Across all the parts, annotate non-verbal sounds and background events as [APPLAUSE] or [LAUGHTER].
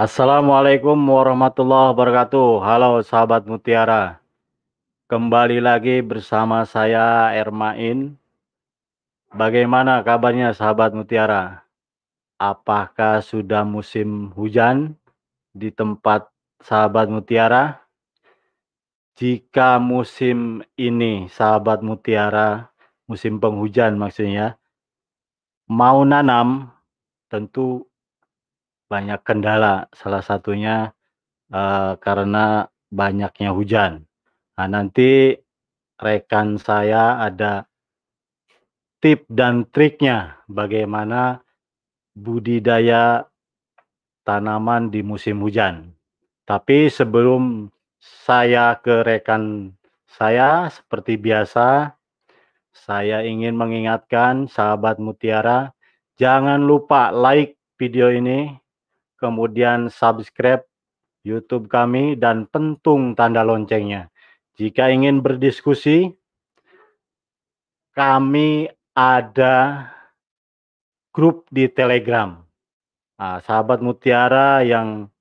Assalamualaikum warahmatullahi wabarakatuh. Halo sahabat Mutiara. Kembali lagi bersama saya Ermain. Bagaimana kabarnya sahabat Mutiara? Apakah sudah musim hujan di tempat sahabat Mutiara? Jika musim ini sahabat Mutiara, musim penghujan maksudnya, mau nanam tentu banyak kendala, salah satunya uh, karena banyaknya hujan. Nah, nanti rekan saya ada tip dan triknya bagaimana budidaya tanaman di musim hujan. Tapi sebelum saya ke rekan saya, seperti biasa, saya ingin mengingatkan sahabat Mutiara, jangan lupa like video ini, kemudian subscribe YouTube kami, dan pentung tanda loncengnya. Jika ingin berdiskusi, kami ada grup di Telegram. Nah, sahabat Mutiara yang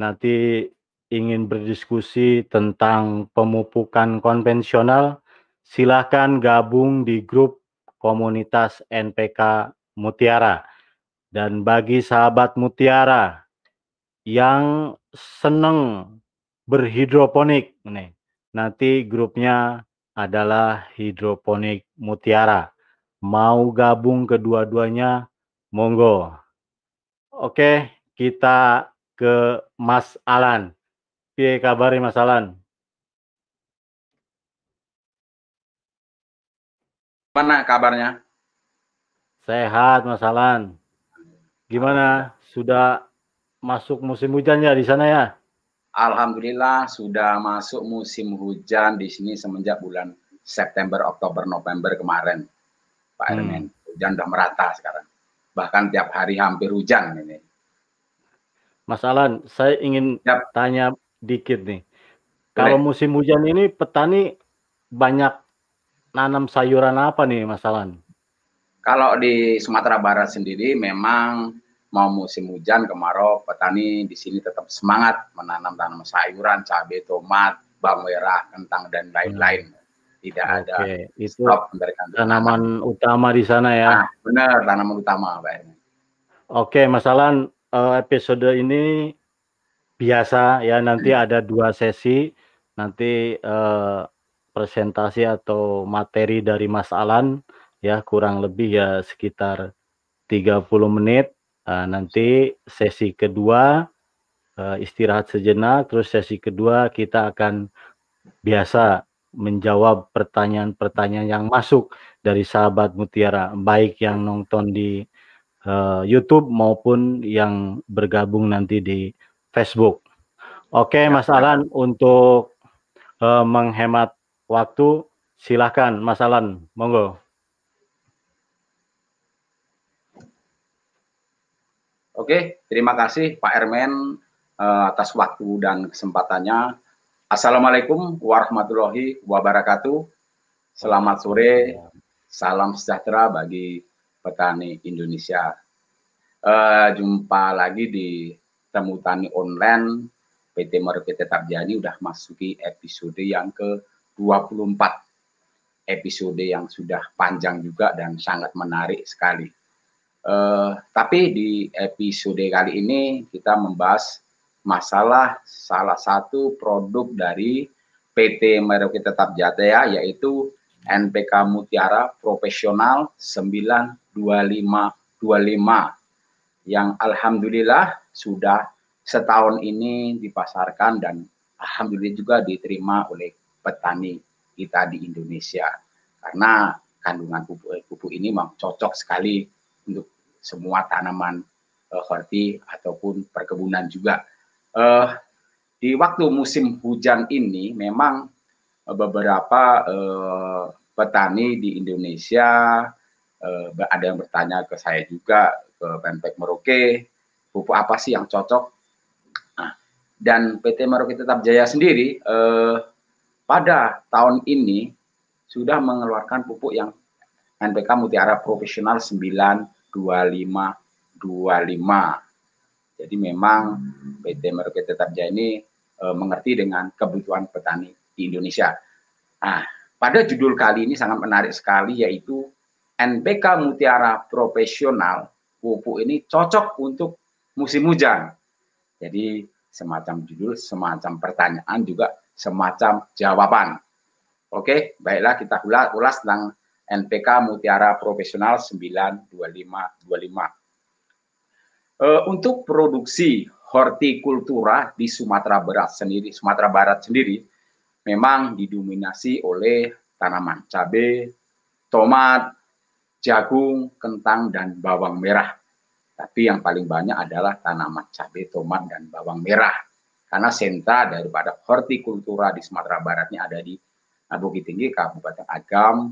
nanti ingin berdiskusi tentang pemupukan konvensional, silahkan gabung di grup komunitas NPK Mutiara. Dan bagi sahabat Mutiara yang seneng berhidroponik nih. Nanti grupnya adalah hidroponik mutiara. Mau gabung kedua-duanya, monggo. Oke, kita ke Mas Alan. Piye kabar Mas Alan? Mana kabarnya? Sehat Mas Alan. Gimana? Sudah masuk musim hujan ya di sana ya? Alhamdulillah sudah masuk musim hujan di sini semenjak bulan September, Oktober, November kemarin, Pak hmm. Hujan udah merata sekarang. Bahkan tiap hari hampir hujan ini. Mas Alan, saya ingin Yap. tanya dikit nih. Kalau musim hujan ini petani banyak nanam sayuran apa nih Mas Alan? Kalau di Sumatera Barat sendiri memang mau musim hujan kemarau petani di sini tetap semangat menanam tanaman sayuran cabai tomat bawang merah kentang dan lain-lain. Tidak Oke, ada itu tanaman utama di sana ya? Nah, benar tanaman utama Pak Oke Mas Alan eh, episode ini biasa ya nanti hmm. ada dua sesi. Nanti eh, presentasi atau materi dari Mas Alan ya kurang lebih ya sekitar 30 menit Uh, nanti sesi kedua uh, istirahat sejenak, terus sesi kedua kita akan biasa menjawab pertanyaan-pertanyaan yang masuk dari sahabat Mutiara, baik yang nonton di uh, YouTube maupun yang bergabung nanti di Facebook. Oke, okay, Mas Alan, untuk uh, menghemat waktu, silakan Mas Alan, monggo. Oke, terima kasih Pak Ermen uh, atas waktu dan kesempatannya. Assalamualaikum warahmatullahi wabarakatuh. Selamat sore, salam sejahtera bagi petani Indonesia. Uh, jumpa lagi di Temu Tani Online PT Meruki Tetap Jadi udah masuki episode yang ke-24. Episode yang sudah panjang juga dan sangat menarik sekali Uh, tapi di episode kali ini kita membahas masalah salah satu produk dari PT Merauke Tetap Jaya yaitu NPK Mutiara Profesional 92525 yang alhamdulillah sudah setahun ini dipasarkan dan alhamdulillah juga diterima oleh petani kita di Indonesia. Karena kandungan pupuk, pupuk ini memang cocok sekali untuk semua tanaman uh, horti ataupun perkebunan juga. Uh, di waktu musim hujan ini memang uh, beberapa uh, petani di Indonesia uh, ada yang bertanya ke saya juga ke Pempek Merauke pupuk apa sih yang cocok? Nah, dan PT Merauke Tetap Jaya sendiri uh, pada tahun ini sudah mengeluarkan pupuk yang NPK Mutiara Profesional 9 2525. Jadi memang PT Merauke Tetarja ini e, mengerti dengan kebutuhan petani di Indonesia. Nah, pada judul kali ini sangat menarik sekali yaitu NPK Mutiara Profesional pupuk ini cocok untuk musim hujan. Jadi semacam judul, semacam pertanyaan juga semacam jawaban. Oke, baiklah kita ulas, ulas tentang NPK Mutiara Profesional 92525. E, untuk produksi hortikultura di Sumatera Barat sendiri, Sumatera Barat sendiri memang didominasi oleh tanaman cabai, tomat, jagung, kentang, dan bawang merah. Tapi yang paling banyak adalah tanaman cabai, tomat, dan bawang merah. Karena sentra daripada hortikultura di Sumatera Barat ini ada di Bukit Tinggi, Kabupaten Agam,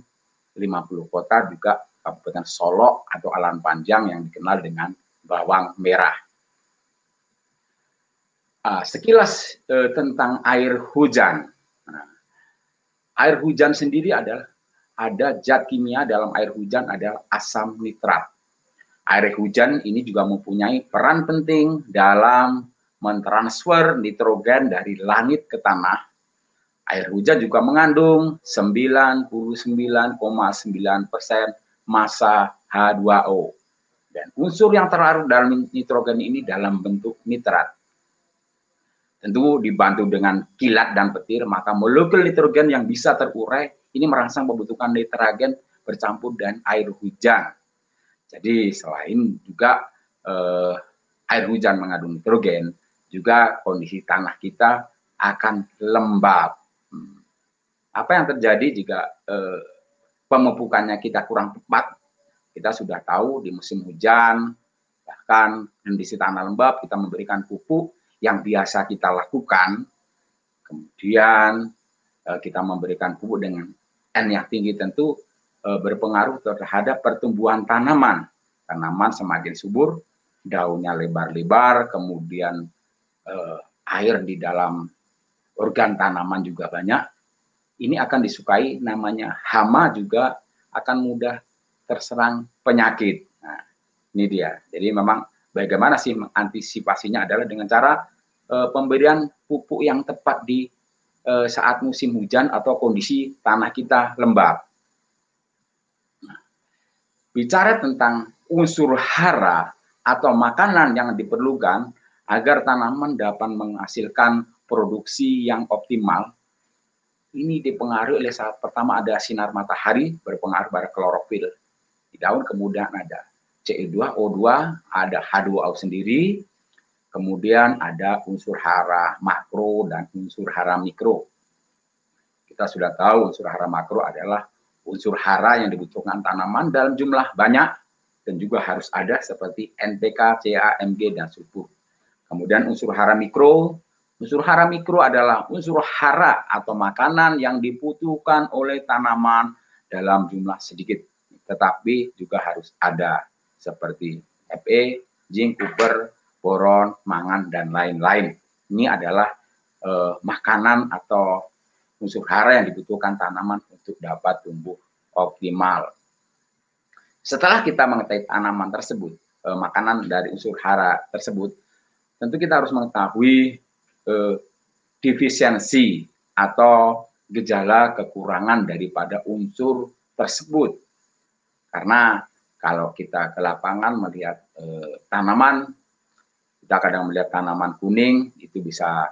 50 kota juga Kabupaten Solok atau Alan Panjang yang dikenal dengan bawang merah. Uh, sekilas uh, tentang air hujan. Nah, air hujan sendiri adalah ada zat kimia dalam air hujan adalah asam nitrat. Air hujan ini juga mempunyai peran penting dalam mentransfer nitrogen dari langit ke tanah Air hujan juga mengandung 99,9 persen massa H2O. Dan unsur yang terlarut dalam nitrogen ini dalam bentuk nitrat. Tentu dibantu dengan kilat dan petir, maka molekul nitrogen yang bisa terurai ini merangsang pembentukan nitrogen bercampur dengan air hujan. Jadi selain juga eh, air hujan mengandung nitrogen, juga kondisi tanah kita akan lembab apa yang terjadi jika eh, pemupukannya kita kurang tepat? Kita sudah tahu di musim hujan, bahkan kondisi tanah lembab, kita memberikan pupuk yang biasa kita lakukan. Kemudian eh, kita memberikan pupuk dengan N yang tinggi tentu eh, berpengaruh terhadap pertumbuhan tanaman. Tanaman semakin subur, daunnya lebar-lebar, kemudian eh, air di dalam organ tanaman juga banyak, ini akan disukai namanya hama juga akan mudah terserang penyakit. Nah, ini dia. Jadi memang bagaimana sih antisipasinya adalah dengan cara e, pemberian pupuk yang tepat di e, saat musim hujan atau kondisi tanah kita lembab. Nah, bicara tentang unsur hara atau makanan yang diperlukan agar tanaman dapat menghasilkan produksi yang optimal ini dipengaruhi oleh saat pertama ada sinar matahari berpengaruh pada klorofil. Di daun kemudian ada Cl2O2 ada H2O sendiri. Kemudian ada unsur hara makro dan unsur hara mikro. Kita sudah tahu unsur hara makro adalah unsur hara yang dibutuhkan tanaman dalam jumlah banyak dan juga harus ada seperti NPK, Ca, Mg, dan sulfur. Kemudian unsur hara mikro Unsur hara mikro adalah unsur hara atau makanan yang dibutuhkan oleh tanaman dalam jumlah sedikit, tetapi juga harus ada seperti Fe, zinc, copper, boron, mangan, dan lain-lain. Ini adalah eh, makanan atau unsur hara yang dibutuhkan tanaman untuk dapat tumbuh optimal. Setelah kita mengetahui tanaman tersebut, eh, makanan dari unsur hara tersebut, tentu kita harus mengetahui eh, defisiensi atau gejala kekurangan daripada unsur tersebut. Karena kalau kita ke lapangan melihat eh, tanaman, kita kadang melihat tanaman kuning, itu bisa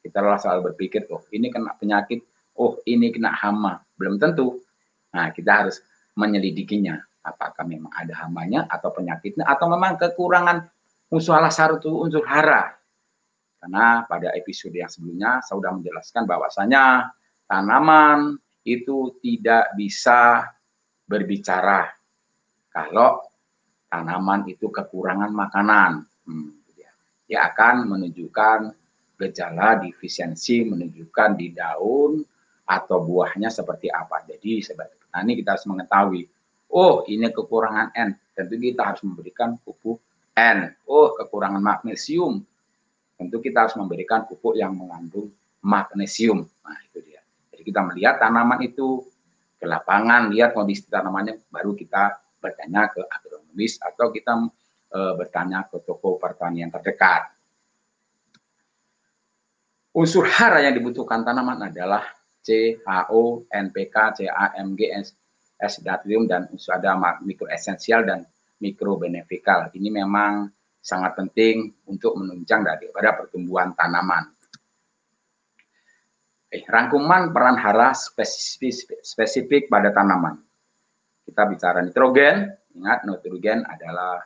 kita selalu berpikir, oh ini kena penyakit, oh ini kena hama. Belum tentu. Nah, kita harus menyelidikinya. Apakah memang ada hamanya atau penyakitnya, atau memang kekurangan unsur salah satu unsur hara karena pada episode yang sebelumnya saya sudah menjelaskan bahwasanya tanaman itu tidak bisa berbicara kalau tanaman itu kekurangan makanan. Hmm, dia akan menunjukkan gejala defisiensi, menunjukkan di daun atau buahnya seperti apa. Jadi sebagai petani kita harus mengetahui, oh ini kekurangan N, tentu kita harus memberikan pupuk N. Oh kekurangan magnesium, tentu kita harus memberikan pupuk yang mengandung magnesium. Nah, itu dia. Jadi kita melihat tanaman itu ke lapangan, lihat kondisi tanamannya, baru kita bertanya ke agronomis atau kita uh, bertanya ke toko pertanian terdekat. Unsur hara yang dibutuhkan tanaman adalah CHO, NPK, CAMG, S datrium dan unsur ada mikro esensial dan mikro benefikal. Ini memang sangat penting untuk menunjang daripada pertumbuhan tanaman. Eh, rangkuman peran hara spesifik, spesifik pada tanaman. Kita bicara nitrogen, ingat nitrogen adalah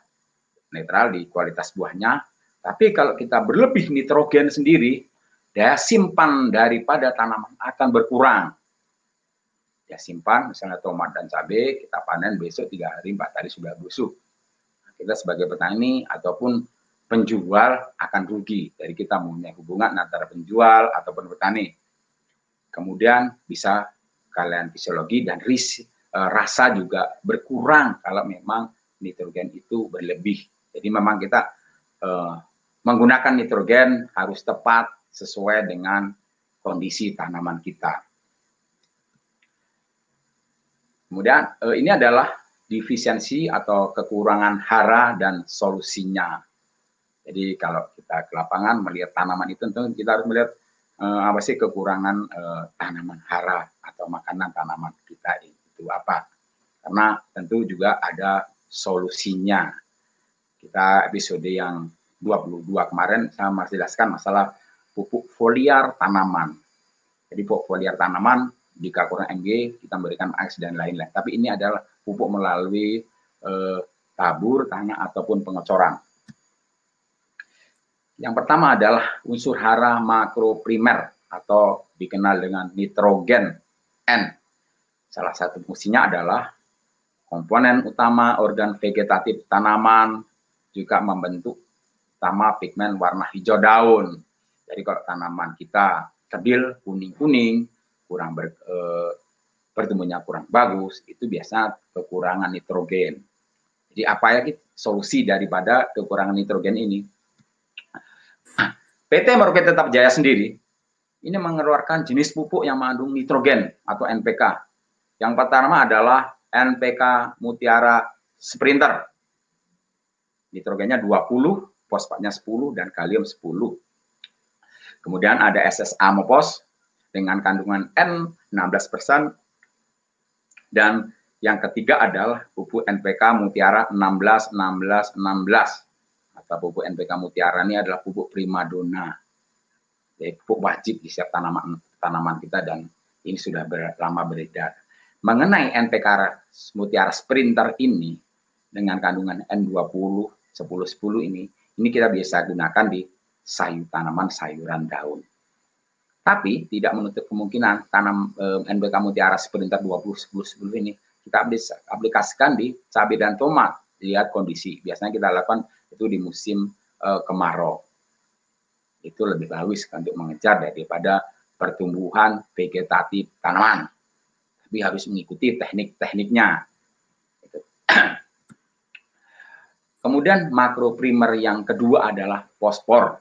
netral di kualitas buahnya. Tapi kalau kita berlebih nitrogen sendiri, daya simpan daripada tanaman akan berkurang. Ya simpan, misalnya tomat dan cabai, kita panen besok tiga hari, empat hari sudah busuk. Kita sebagai petani ataupun penjual akan rugi dari kita mempunyai hubungan antara penjual ataupun petani. Kemudian bisa kalian fisiologi dan risiko uh, rasa juga berkurang kalau memang nitrogen itu berlebih. Jadi memang kita uh, menggunakan nitrogen harus tepat sesuai dengan kondisi tanaman kita. Kemudian uh, ini adalah defisiensi atau kekurangan hara dan solusinya. Jadi kalau kita ke lapangan melihat tanaman itu tentu kita harus melihat uh, apa sih kekurangan uh, tanaman hara atau makanan tanaman kita itu apa. Karena tentu juga ada solusinya. Kita episode yang 22 kemarin saya masih jelaskan masalah pupuk foliar tanaman. Jadi pupuk foliar tanaman jika kurang MG kita memberikan AX dan lain-lain. Tapi ini adalah pupuk melalui eh, tabur, tanah ataupun pengecoran. Yang pertama adalah unsur hara makro primer atau dikenal dengan nitrogen N. Salah satu fungsinya adalah komponen utama organ vegetatif tanaman juga membentuk utama pigmen warna hijau daun. Jadi kalau tanaman kita kerdil kuning-kuning, kurang ber, e, pertumbuhannya kurang bagus, itu biasa kekurangan nitrogen. Jadi apa ya solusi daripada kekurangan nitrogen ini? PT Merupi Tetap Jaya sendiri ini mengeluarkan jenis pupuk yang mengandung nitrogen atau NPK yang pertama adalah NPK Mutiara Sprinter. Nitrogennya 20, fosfatnya 10, dan kalium 10. Kemudian ada SSA Mopos dengan kandungan N 16%. Dan yang ketiga adalah pupuk NPK Mutiara 16, 16, 16. Atau pupuk NPK Mutiara ini adalah pupuk primadona. Jadi pupuk wajib di setiap tanaman tanaman kita dan ini sudah ber, lama beredar mengenai NPK Mutiara Sprinter ini dengan kandungan N20 10-10 ini, ini kita biasa gunakan di sayur tanaman sayuran daun. Tapi tidak menutup kemungkinan tanam eh, NPK Mutiara Sprinter 20 10 10 ini kita aplikasikan di cabai dan tomat. Lihat kondisi. Biasanya kita lakukan itu di musim eh, kemarau. Itu lebih bagus untuk mengejar daripada pertumbuhan vegetatif tanaman tapi harus mengikuti teknik-tekniknya. [CLEARS THROAT] Kemudian makro primer yang kedua adalah fosfor.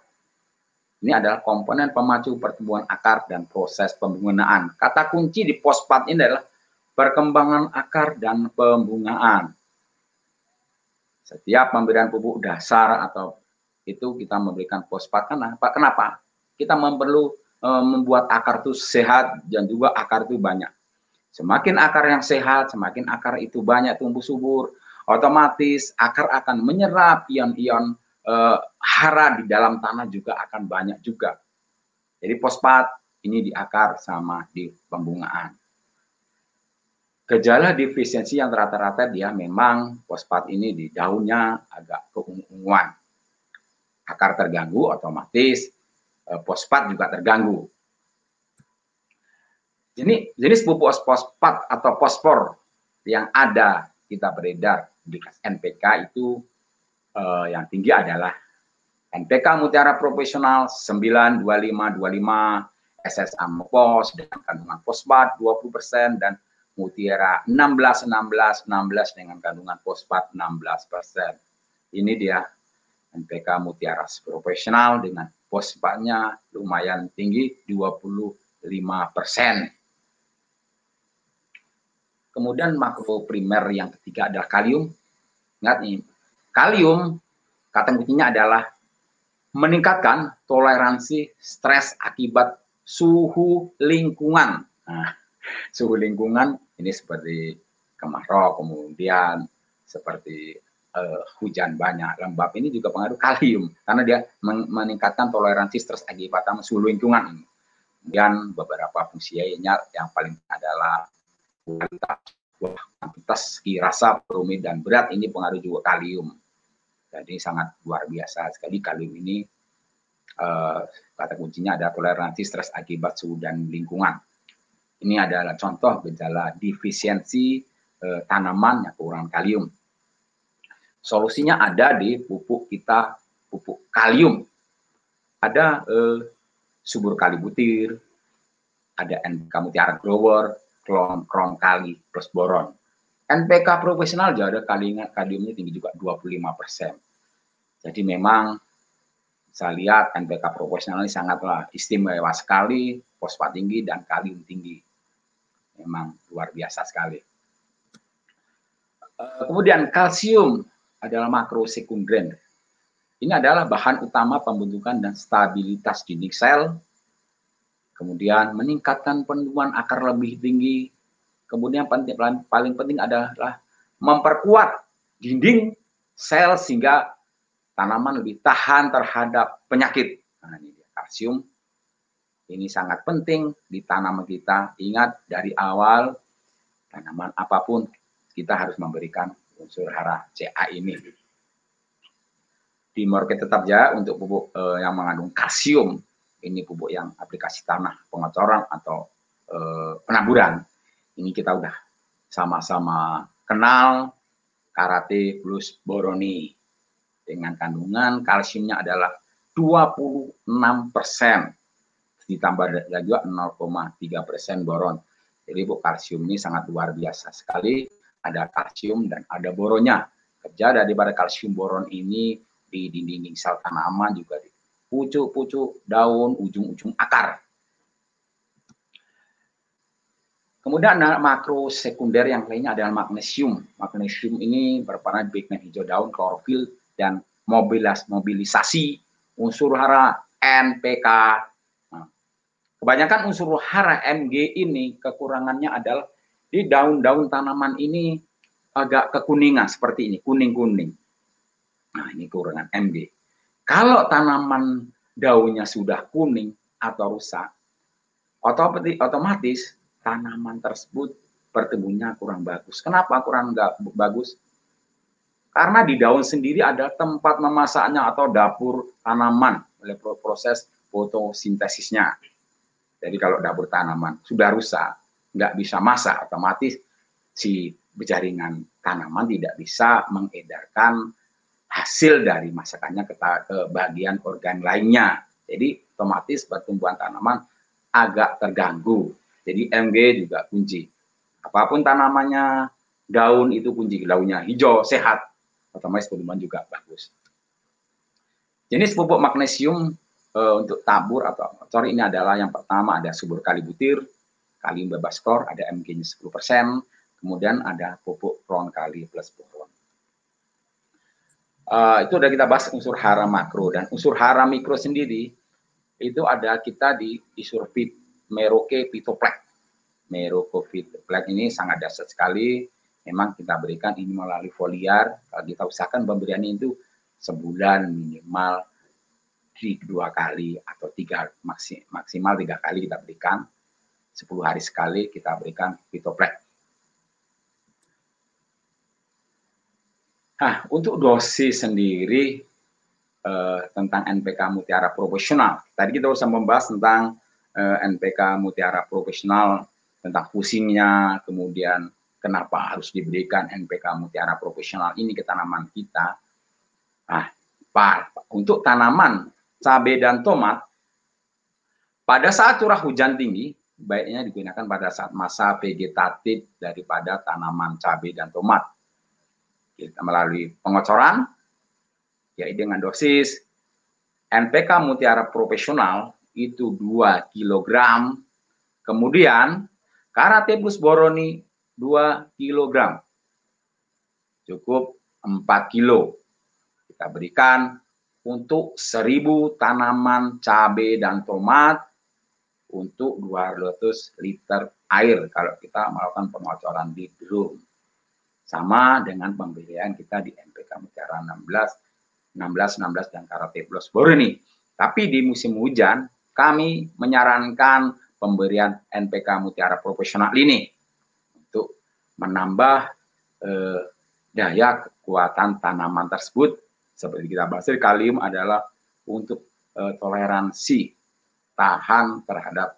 Ini adalah komponen pemacu pertumbuhan akar dan proses pembungaan. Kata kunci di fosfat ini adalah perkembangan akar dan pembungaan. Setiap pemberian pupuk dasar atau itu kita memberikan fosfat kenapa? Kenapa? Kita perlu e, membuat akar itu sehat dan juga akar itu banyak. Semakin akar yang sehat, semakin akar itu banyak tumbuh subur, otomatis akar akan menyerap ion-ion eh, hara di dalam tanah juga akan banyak juga. Jadi fosfat ini di akar sama di pembungaan. Gejala defisiensi yang rata-rata dia memang fosfat ini di daunnya agak keunguan. Akar terganggu otomatis eh, fosfat juga terganggu. Ini jenis pupuk fosfat atau fosfor yang ada kita beredar di NPK itu eh, yang tinggi adalah NPK Mutiara Profesional 92525 SSA Mopos dengan kandungan fosfat 20% dan Mutiara 161616 dengan kandungan fosfat 16%. Ini dia NPK Mutiara Profesional dengan fosfatnya lumayan tinggi 25%. Kemudian makro primer yang ketiga adalah kalium. Ingat nih, kalium kata kuncinya adalah meningkatkan toleransi stres akibat suhu lingkungan. Nah, [LAUGHS] suhu lingkungan ini seperti kemarau, kemudian seperti uh, hujan banyak, lembab ini juga pengaruh kalium karena dia meningkatkan toleransi stres akibat suhu lingkungan. Kemudian beberapa fungsi lainnya yang paling adalah kualitas kuantitas segi rasa, rumit dan berat ini pengaruh juga kalium. Jadi sangat luar biasa sekali kalium ini uh, kata kuncinya ada toleransi stres akibat suhu dan lingkungan. Ini adalah contoh gejala defisiensi uh, tanaman yang kurang kalium. Solusinya ada di pupuk kita, pupuk kalium. Ada uh, subur kali butir, ada NPK mutiara grower, krom, kali plus boron. NPK profesional juga ada kalinya kaliumnya tinggi juga 25 persen. Jadi memang saya lihat NPK profesional ini sangatlah istimewa sekali, fosfat tinggi dan kalium tinggi. Memang luar biasa sekali. Eh, kemudian kalsium adalah makro sekunder ini adalah bahan utama pembentukan dan stabilitas dinding sel, kemudian meningkatkan penumbuhan akar lebih tinggi, kemudian penting, paling penting adalah memperkuat dinding sel sehingga tanaman lebih tahan terhadap penyakit. Nah, ini dia kalsium. Ini sangat penting di tanaman kita. Ingat dari awal tanaman apa pun kita harus memberikan unsur hara Ca ini di market tetap ya untuk pupuk uh, yang mengandung kalsium. Ini pupuk yang aplikasi tanah pengocoran atau uh, penaburan. Ini kita udah sama-sama kenal karate plus boroni dengan kandungan kalsiumnya adalah 26 persen ditambah lagi 0,3 persen boron. Jadi bu kalsium ini sangat luar biasa sekali. Ada kalsium dan ada boronnya. Kerja daripada kalsium boron ini di dinding sel tanaman juga di pucuk-pucuk daun, ujung-ujung akar. Kemudian makro sekunder yang lainnya adalah magnesium. Magnesium ini berperan pigmen hijau daun, klorofil, dan mobilis, mobilisasi unsur hara NPK. Nah, kebanyakan unsur hara Mg ini kekurangannya adalah di daun-daun tanaman ini agak kekuningan seperti ini, kuning-kuning. Nah, ini kekurangan MG. Kalau tanaman daunnya sudah kuning atau rusak, otomatis tanaman tersebut pertumbuhannya kurang bagus. Kenapa kurang nggak bagus? Karena di daun sendiri ada tempat memasaknya atau dapur tanaman oleh proses fotosintesisnya. Jadi kalau dapur tanaman sudah rusak, nggak bisa masak, otomatis si jaringan tanaman tidak bisa mengedarkan hasil dari masakannya ke, bagian organ lainnya. Jadi otomatis pertumbuhan tanaman agak terganggu. Jadi MG juga kunci. Apa pun tanamannya, daun itu kunci. Daunnya hijau, sehat, otomatis pertumbuhan juga bagus. Jenis pupuk magnesium e, untuk tabur atau sorry ini adalah yang pertama ada subur kali butir, kalium bebas klor, ada MG-nya 10%, kemudian ada pupuk kron kali plus boron. Uh, itu udah kita bahas unsur hara makro dan unsur hara mikro sendiri itu ada kita di isurfit meroke pitoplek. Meroke pitoplek ini sangat dasar sekali. Memang kita berikan ini melalui foliar. Kalau kita usahakan pemberian itu sebulan minimal di dua kali atau tiga maksimal tiga kali kita berikan. sepuluh hari sekali kita berikan pitoplek Nah, untuk dosis sendiri uh, tentang NPK Mutiara Profesional. Tadi kita usah membahas tentang eh, NPK Mutiara Profesional, tentang fungsinya, kemudian kenapa harus diberikan NPK Mutiara Profesional ini ke tanaman kita. Nah, untuk tanaman cabai dan tomat, pada saat curah hujan tinggi, baiknya digunakan pada saat masa vegetatif daripada tanaman cabai dan tomat kita melalui pengocoran, yaitu dengan dosis NPK mutiara profesional itu 2 kg, kemudian karate plus boroni 2 kg, cukup 4 kilo. Kita berikan untuk 1000 tanaman cabai dan tomat untuk 200 liter air kalau kita melakukan pengocoran di drum. Sama dengan pembelian kita di NPK Mutiara 16, 16, 16 dan Karate Plus Boroni. Tapi di musim hujan kami menyarankan pemberian NPK Mutiara Profesional ini untuk menambah eh, daya kekuatan tanaman tersebut seperti kita bahas kalium adalah untuk uh, toleransi tahan terhadap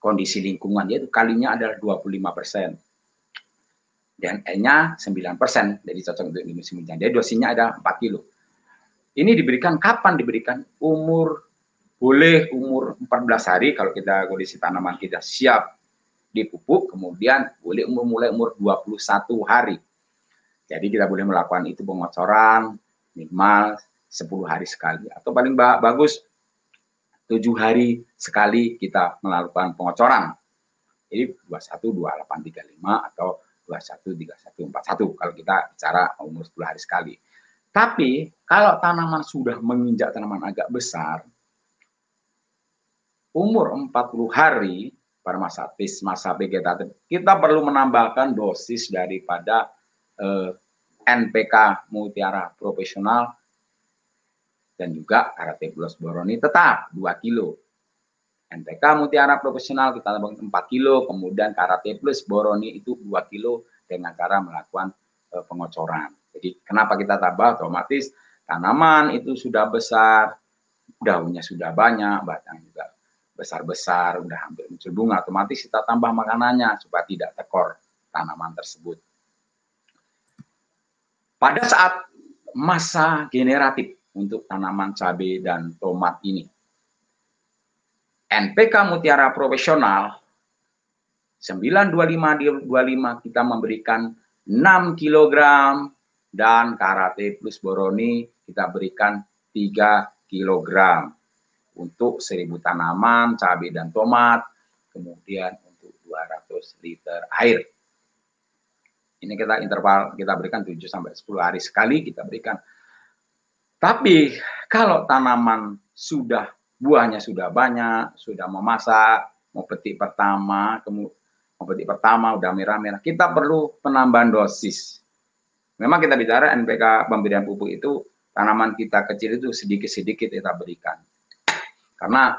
kondisi lingkungan yaitu kalinya adalah 25 persen dan E-nya 9 persen jadi cocok untuk musim hujan jadi dosisnya ada 4 kilo. Ini diberikan kapan diberikan? Umur boleh umur 14 hari kalau kita kondisi tanaman kita siap dipupuk kemudian boleh umur mulai umur 21 hari. Jadi kita boleh melakukan itu pengocoran minimal 10 hari sekali. Atau paling bagus tujuh hari sekali kita melakukan pengocoran. Jadi 21, 28, 35 atau 21, 31, 41 kalau kita bicara umur 10 hari sekali. Tapi kalau tanaman sudah menginjak tanaman agak besar, umur 40 hari pada masa tis, masa vegetatif, kita perlu menambahkan dosis daripada eh, NPK Mutiara Profesional dan juga Karate Plus Boroni tetap 2 kilo. NPK Mutiara Profesional kita tambah 4 kilo, kemudian Karate Plus Boroni itu 2 kilo dengan cara melakukan e, pengocoran. Jadi kenapa kita tambah otomatis tanaman itu sudah besar, daunnya sudah banyak, batang juga besar-besar, udah hampir muncul bunga, otomatis kita tambah makanannya supaya tidak tekor tanaman tersebut. Pada saat masa generatif untuk tanaman cabai dan tomat ini, NPK Mutiara Profesional 925 25 kita memberikan 6 kg dan Karate Plus Boroni kita berikan 3 kg untuk 1000 tanaman, cabai dan tomat, kemudian untuk 200 liter air. Ini kita interval kita berikan 7 sampai 10 hari sekali kita berikan. Tapi kalau tanaman sudah buahnya sudah banyak, sudah memasak, mau petik pertama, mau petik pertama udah merah-merah, kita perlu penambahan dosis. Memang kita bicara NPK pemberian pupuk itu tanaman kita kecil itu sedikit-sedikit kita berikan. Karena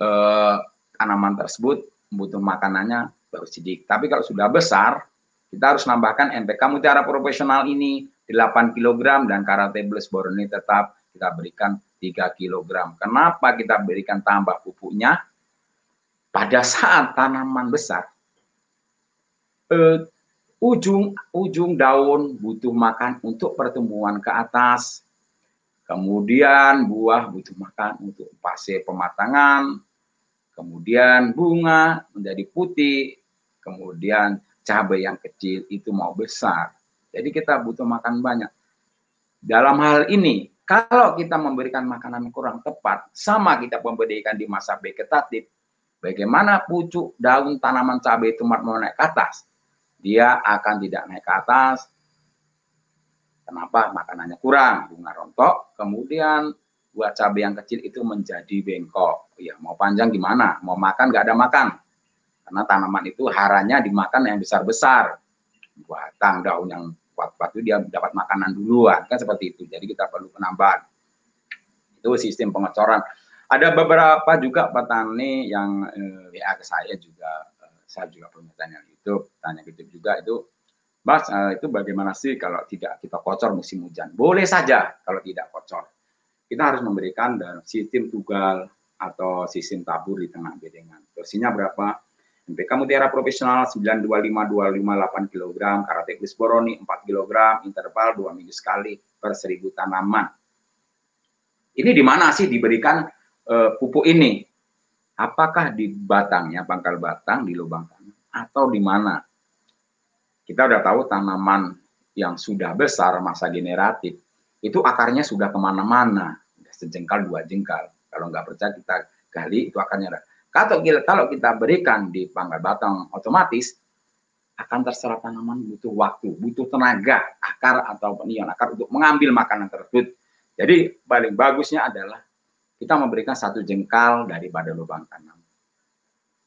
eh, tanaman tersebut butuh makanannya baru sedikit. Tapi kalau sudah besar, kita harus nambahkan NPK Mutiara Profesional ini 8 kg dan Karate Bliss Boroni tetap kita berikan 3 kg. Kenapa kita berikan tambah pupuknya? Pada saat tanaman besar, eh, ujung ujung daun butuh makan untuk pertumbuhan ke atas. Kemudian buah butuh makan untuk fase pematangan. Kemudian bunga menjadi putih. Kemudian cabai yang kecil itu mau besar. Jadi kita butuh makan banyak. Dalam hal ini, kalau kita memberikan makanan kurang tepat, sama kita memberikan di masa vegetatif, bagaimana pucuk daun tanaman cabai itu mau naik ke atas, dia akan tidak naik ke atas. Kenapa? Makanannya kurang, bunga rontok, kemudian buat cabai yang kecil itu menjadi bengkok. Ya, mau panjang gimana? Mau makan nggak ada makan. Karena tanaman itu haranya dimakan yang besar-besar. Batang daun yang kuat-kuat itu dia dapat makanan duluan. Kan seperti itu. Jadi kita perlu penambahan. Itu sistem pengecoran. Ada beberapa juga petani yang eh, WA ke saya juga. Eh, saya juga punya tanya YouTube. Tanya YouTube juga itu. Mas, eh, itu bagaimana sih kalau tidak kita kocor musim hujan? Boleh saja kalau tidak kocor. Kita harus memberikan dan sistem tugal atau sistem tabur di tengah bedengan. Dosinya berapa? NPK Mutiara Profesional 925258 kg, Karate Glis Boroni 4 kg, interval 2 minggu sekali per 1000 tanaman. Ini di mana sih diberikan uh, pupuk ini? Apakah di batangnya, pangkal batang, di lubang tanah, atau di mana? Kita udah tahu tanaman yang sudah besar masa generatif, itu akarnya sudah ke mana-mana, sejengkal dua jengkal. Kalau nggak percaya kita gali itu akarnya ada kalau kita, berikan di pangkal batang otomatis, akan terserap tanaman butuh waktu, butuh tenaga akar atau penion akar untuk mengambil makanan tersebut. Jadi paling bagusnya adalah kita memberikan satu jengkal daripada lubang tanam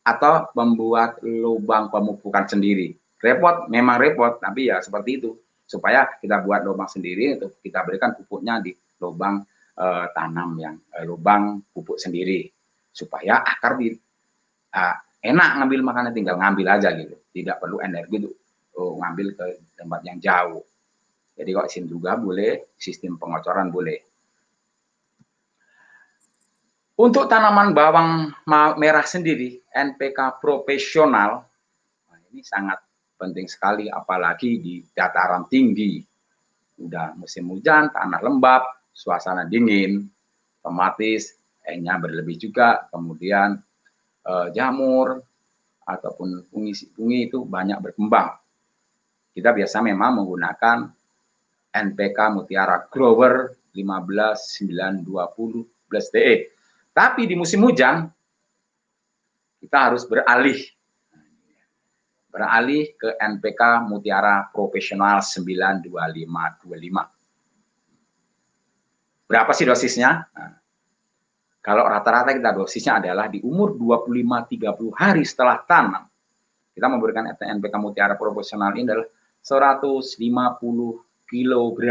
atau membuat lubang pemupukan sendiri. Repot, memang repot, tapi ya seperti itu supaya kita buat lubang sendiri untuk kita berikan pupuknya di lubang uh, tanam yang uh, lubang pupuk sendiri supaya akar di uh, enak ngambil makanan tinggal ngambil aja gitu. Tidak perlu energi untuk uh, ngambil ke tempat yang jauh. Jadi kok sim juga boleh sistem pengocoran boleh. Untuk tanaman bawang merah sendiri NPK profesional nah ini sangat penting sekali apalagi di dataran tinggi. Udah musim hujan tanah lembab suasana dingin otomatis E-nya berlebih juga, kemudian eh, jamur ataupun fungi-fungi itu banyak berkembang. Kita biasa memang menggunakan NPK Mutiara Grower 15920 plus DE. Tapi di musim hujan kita harus beralih beralih ke NPK Mutiara Profesional 92525. Berapa sih dosisnya? Nah, kalau rata-rata kita dosisnya adalah di umur 25-30 hari setelah tanam, kita memberikan NPK Mutiara Proporsional ini adalah 150 kg.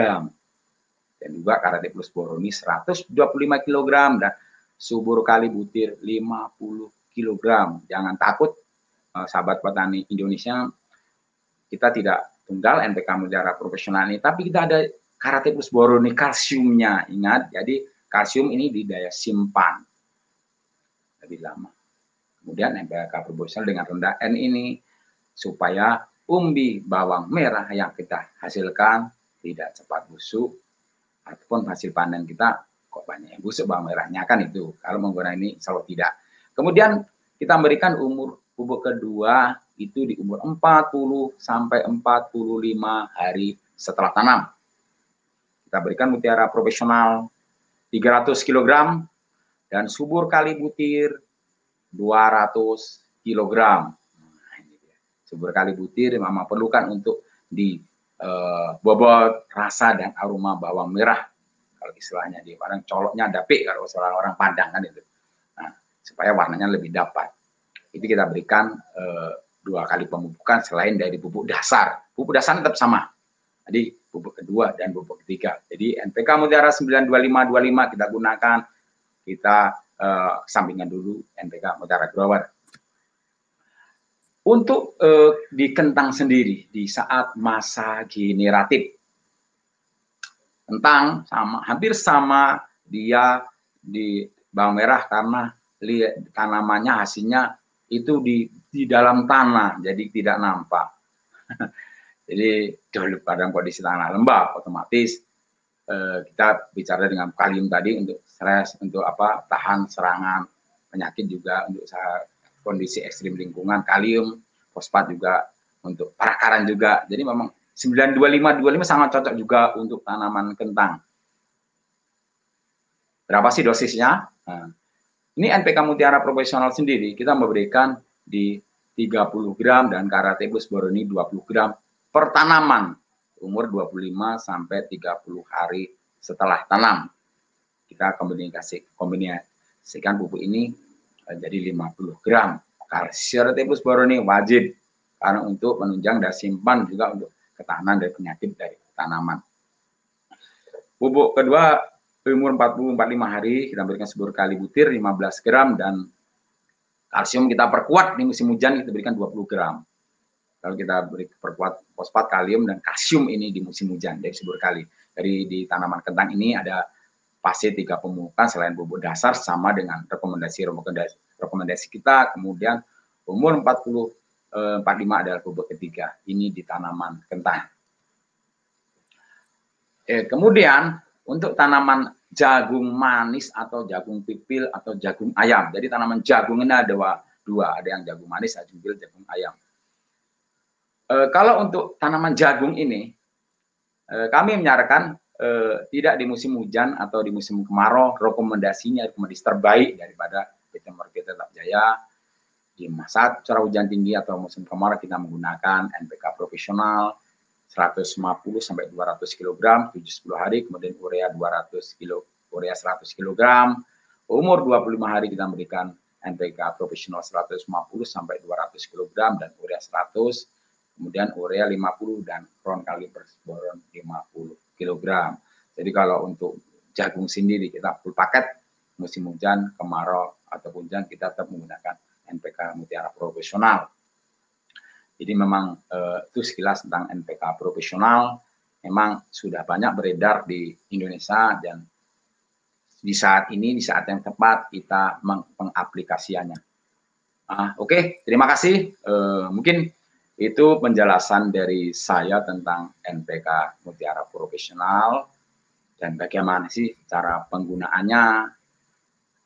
Dan juga Karate Plus Boroni 125 kg dan subur kali butir 50 kg. Jangan takut eh, sahabat petani Indonesia, kita tidak tunggal NPK Mutiara Profesional ini, tapi kita ada Karate Plus Boroni kalsiumnya. Ingat, jadi kalsium ini di daya simpan lebih lama. Kemudian NPK proporsional dengan rendah N ini supaya umbi bawang merah yang kita hasilkan tidak cepat busuk ataupun hasil panen kita kok banyak yang busuk bawang merahnya kan itu kalau menggunakan ini selalu tidak. Kemudian kita memberikan umur pupuk kedua itu di umur 40 sampai 45 hari setelah tanam. Kita berikan mutiara profesional 300 kg dan subur kali butir 200 kg. Subur kali butir mama perlukan untuk di uh, bobot rasa dan aroma bawang merah kalau istilahnya di orang coloknya dapik kalau orang orang Padang kan itu. Nah, supaya warnanya lebih dapat. Itu kita berikan uh, dua kali pemupukan selain dari pupuk dasar. Pupuk dasar tetap sama. Jadi pupuk kedua dan pupuk ketiga. Jadi NPK Mutiara 92525 kita gunakan, kita uh, sampingkan dulu NPK Mutiara Grower. Untuk uh, di kentang sendiri di saat masa generatif, kentang sama hampir sama dia di bawang merah karena tanamannya hasilnya itu di di dalam tanah jadi tidak nampak [LAUGHS] Jadi pada kondisi tanah lembab, otomatis eh, kita bicara dengan kalium tadi untuk stres, untuk apa tahan serangan penyakit juga untuk kondisi ekstrim lingkungan, kalium, fosfat juga untuk perakaran juga. Jadi memang 92525 sangat cocok juga untuk tanaman kentang. Berapa sih dosisnya? Nah, ini NPK Mutiara Profesional sendiri kita memberikan di 30 gram dan Karatebus Boroni 20 gram per tanaman umur 25 sampai 30 hari setelah tanam. Kita komunikasi kombinasikan pupuk ini eh, jadi 50 gram. Kalsium tepus boroni wajib karena untuk menunjang dan simpan juga untuk ketahanan dari penyakit dari tanaman. Pupuk kedua umur 40 45 hari kita berikan sebur kali butir 15 gram dan kalsium kita perkuat di musim hujan kita berikan 20 gram. Kalau kita beri perkuat fosfat, kalium, dan kalsium ini di musim hujan dari subur kali. Dari di tanaman kentang ini ada pasti tiga pemupukan selain bubuk dasar sama dengan rekomendasi rekomendasi, rekomendasi kita. Kemudian umur 40 45 eh, adalah bubuk ketiga. Ini di tanaman kentang. Eh, kemudian untuk tanaman jagung manis atau jagung pipil atau jagung ayam. Jadi tanaman jagung ini ada dua, dua ada yang jagung manis, jagung pipil, jagung ayam. E, kalau untuk tanaman jagung ini, e, kami menyarankan e, tidak di musim hujan atau di musim kemarau, rekomendasinya rekomendasi terbaik daripada PT Market Tetap Jaya. Di masa curah hujan tinggi atau musim kemarau kita menggunakan NPK profesional 150 sampai 200 kg 7 10 hari kemudian urea 200 kg urea 100 kg umur 25 hari kita memberikan NPK profesional 150 sampai 200 kg dan urea 100 kemudian urea 50 dan kron kaliber boron 50 kg jadi kalau untuk jagung sendiri kita full paket musim hujan kemarau ataupun hujan kita tetap menggunakan NPK Mutiara Profesional. Jadi memang uh, itu sekilas tentang NPK Profesional. Memang sudah banyak beredar di Indonesia dan di saat ini, di saat yang tepat kita mengaplikasiannya. Uh, Oke, okay, terima kasih. Uh, mungkin itu penjelasan dari saya tentang NPK Mutiara Profesional dan bagaimana sih cara penggunaannya,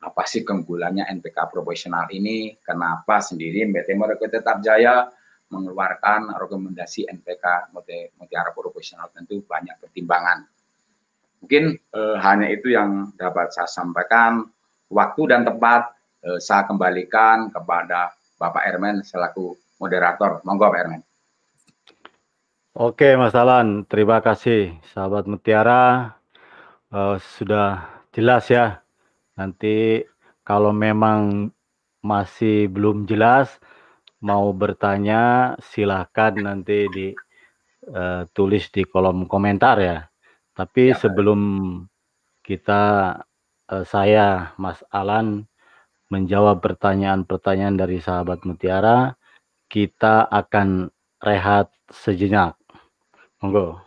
apa sih keunggulannya NPK profesional ini, kenapa sendiri PT Mereka Tetap Jaya mengeluarkan rekomendasi NPK Mutiara Profesional tentu banyak pertimbangan. Mungkin eh, hanya itu yang dapat saya sampaikan. Waktu dan tempat eh, saya kembalikan kepada Bapak Ermen selaku moderator. Monggo Pak Ermen. Oke Mas Alan, terima kasih sahabat Mutiara. Uh, sudah jelas ya Nanti kalau memang masih belum jelas mau bertanya silahkan nanti ditulis eh, di kolom komentar ya. Tapi ya, sebelum kita uh, saya Mas Alan menjawab pertanyaan-pertanyaan dari sahabat Mutiara, kita akan rehat sejenak. Monggo.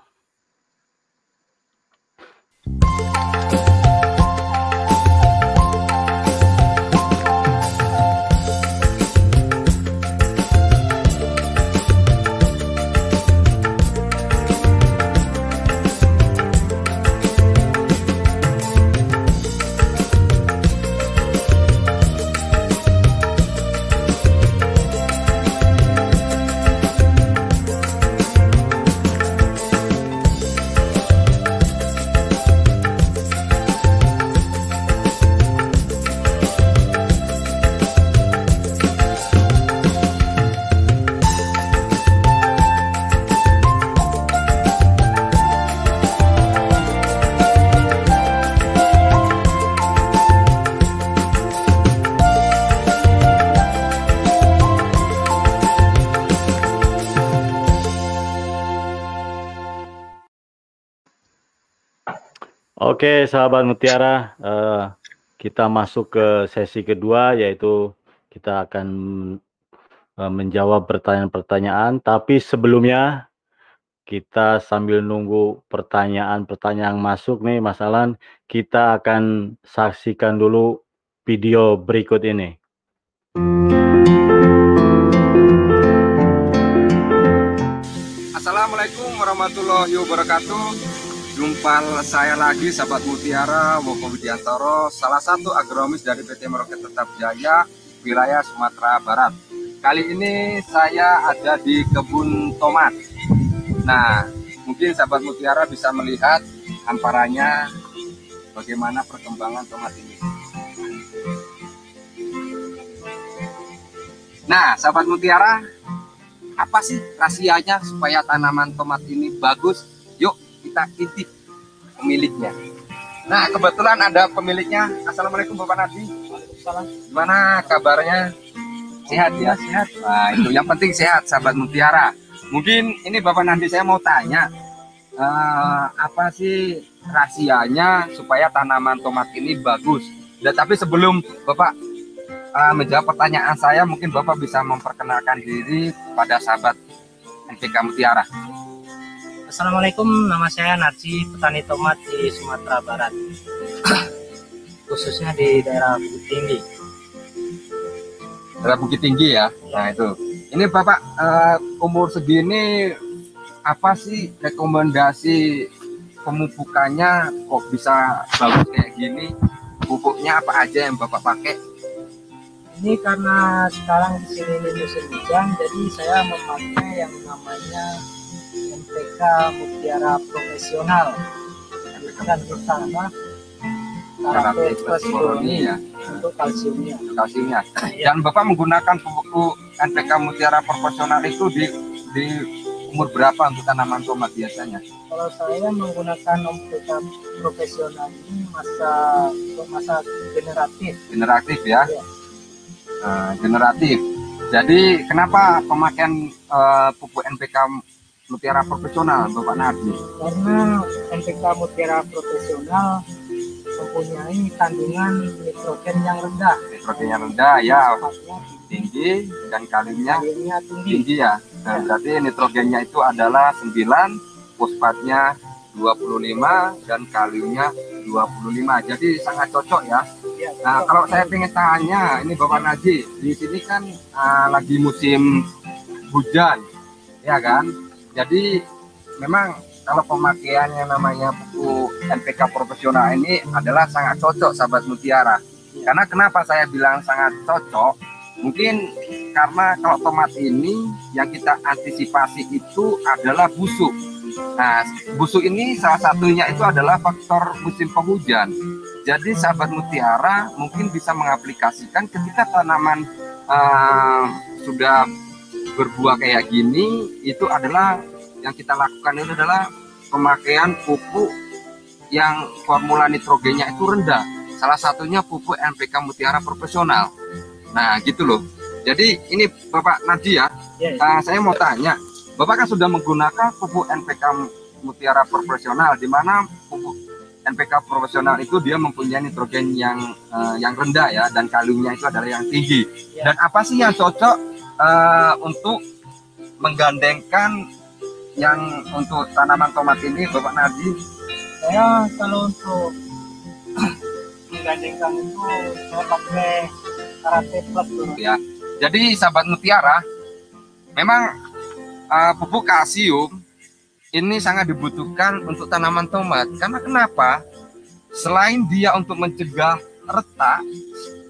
Oke, sahabat Mutiara, uh, kita masuk ke sesi kedua, yaitu kita akan uh, menjawab pertanyaan-pertanyaan. Tapi sebelumnya, kita sambil nunggu pertanyaan-pertanyaan masuk nih, Mas Alan, kita akan saksikan dulu video berikut ini. Assalamualaikum warahmatullahi wabarakatuh. Jumpa saya lagi sahabat Mutiara Woko Widiantoro, salah satu agronomis dari PT Meroket Tetap Jaya, wilayah Sumatera Barat. Kali ini saya ada di kebun tomat. Nah, mungkin sahabat Mutiara bisa melihat hamparannya bagaimana perkembangan tomat ini. Nah, sahabat Mutiara, apa sih rahasianya supaya tanaman tomat ini bagus? Kita intip pemiliknya. Nah, kebetulan ada pemiliknya. Assalamualaikum Bapak Nadi. Waalaikumsalam. Gimana kabarnya? Sehat ya? Sehat. Nah, itu yang penting sehat, sahabat Mutiara. Mungkin ini Bapak Nadi saya mau tanya, uh, apa sih rahasianya supaya tanaman tomat ini bagus? Dan tapi sebelum Bapak uh, menjawab pertanyaan saya, mungkin Bapak bisa memperkenalkan diri pada sahabat NPK Mutiara. Assalamualaikum, nama saya Narci, petani tomat di Sumatera Barat, [COUGHS] khususnya di daerah Bukit Tinggi. Daerah Bukit Tinggi ya, nah itu. Ini Bapak uh, umur segini apa sih rekomendasi pemupukannya kok bisa bagus kayak gini? Pupuknya apa aja yang Bapak pakai? Ini karena sekarang di sini musim hujan, jadi saya memakai yang namanya MPK Mutiara Profesional dan utama karate plus boroni ya untuk kalsiumnya. kalsiumnya. Dan Bapak menggunakan pupuk NPK Mutiara proporsional itu di di umur berapa untuk tanaman tomat biasanya? Kalau saya menggunakan OMPK profesional ini masa masa generatif. Generatif ya. Iya. Eh, generatif. Jadi kenapa pemakaian eh, pupuk NPK Mutiara profesional Bapak Nadi? Karena NPK Mutiara profesional mempunyai kandungan nitrogen yang rendah. Nitrogennya rendah ya, tinggi dan kaliumnya tinggi. tinggi ya. Nah, berarti nitrogennya itu adalah 9, fosfatnya 25 dan kaliumnya 25. Jadi sangat cocok ya. Ya, Nah, kalau saya ingin tanya, ini Bapak Naji, di sini kan ah, lagi musim hujan, ya kan? Jadi memang kalau pemakaian yang namanya pupuk NPK profesional ini adalah sangat cocok sahabat mutiara. Karena kenapa saya bilang sangat cocok? Mungkin karena kalau tomat ini yang kita antisipasi itu adalah busuk. Nah, busuk ini salah satunya itu adalah faktor musim penghujan. Jadi sahabat mutiara mungkin bisa mengaplikasikan ketika tanaman eh, sudah berbuah kayak gini, itu adalah yang kita lakukan itu adalah pemakaian pupuk yang formula nitrogennya itu rendah. Salah satunya pupuk NPK Mutiara profesional. Nah, gitu loh. Jadi ini Bapak Nadia, Ya, ya. eh, saya mau tanya, Bapak kan sudah menggunakan pupuk NPK Mutiara profesional, di mana pupuk NPK profesional itu dia mempunyai nitrogen yang eh, yang rendah ya, dan kaliumnya itu adalah yang tinggi. Ya. Dan apa sih yang cocok eh, untuk menggandengkan yang untuk tanaman tomat ini, Bapak Nadi? saya kalau untuk [CLEARS THROAT] menggandengkan itu saya pakai karate plus dulu. ya. Jadi sahabat mutiara, memang uh, pupuk kalsium ini sangat dibutuhkan untuk tanaman tomat. Karena kenapa? Selain dia untuk mencegah retak,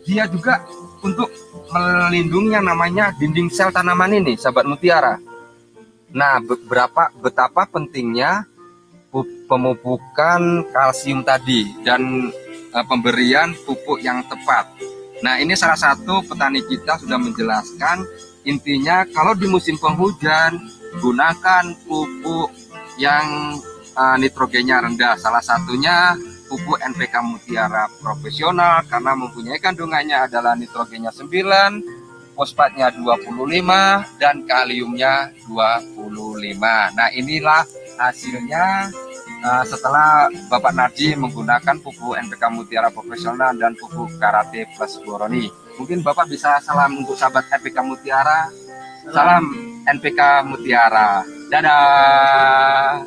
dia juga untuk melindungi yang namanya dinding sel tanaman ini, sahabat mutiara. Nah, beberapa betapa pentingnya pu- pemupukan kalsium tadi dan uh, pemberian pupuk yang tepat. Nah, ini salah satu petani kita sudah menjelaskan intinya kalau di musim penghujan gunakan pupuk yang uh, nitrogennya rendah. Salah satunya pupuk NPK Mutiara profesional karena mempunyai kandungannya adalah nitrogennya 9, fosfatnya 25 dan kaliumnya 25. Nah, inilah hasilnya Nah, setelah Bapak Narji menggunakan pupuk NPK Mutiara Profesional dan pupuk Karate Plus Boroni. Mungkin Bapak bisa salam untuk sahabat NPK Mutiara. Salam NPK Mutiara. Dadah.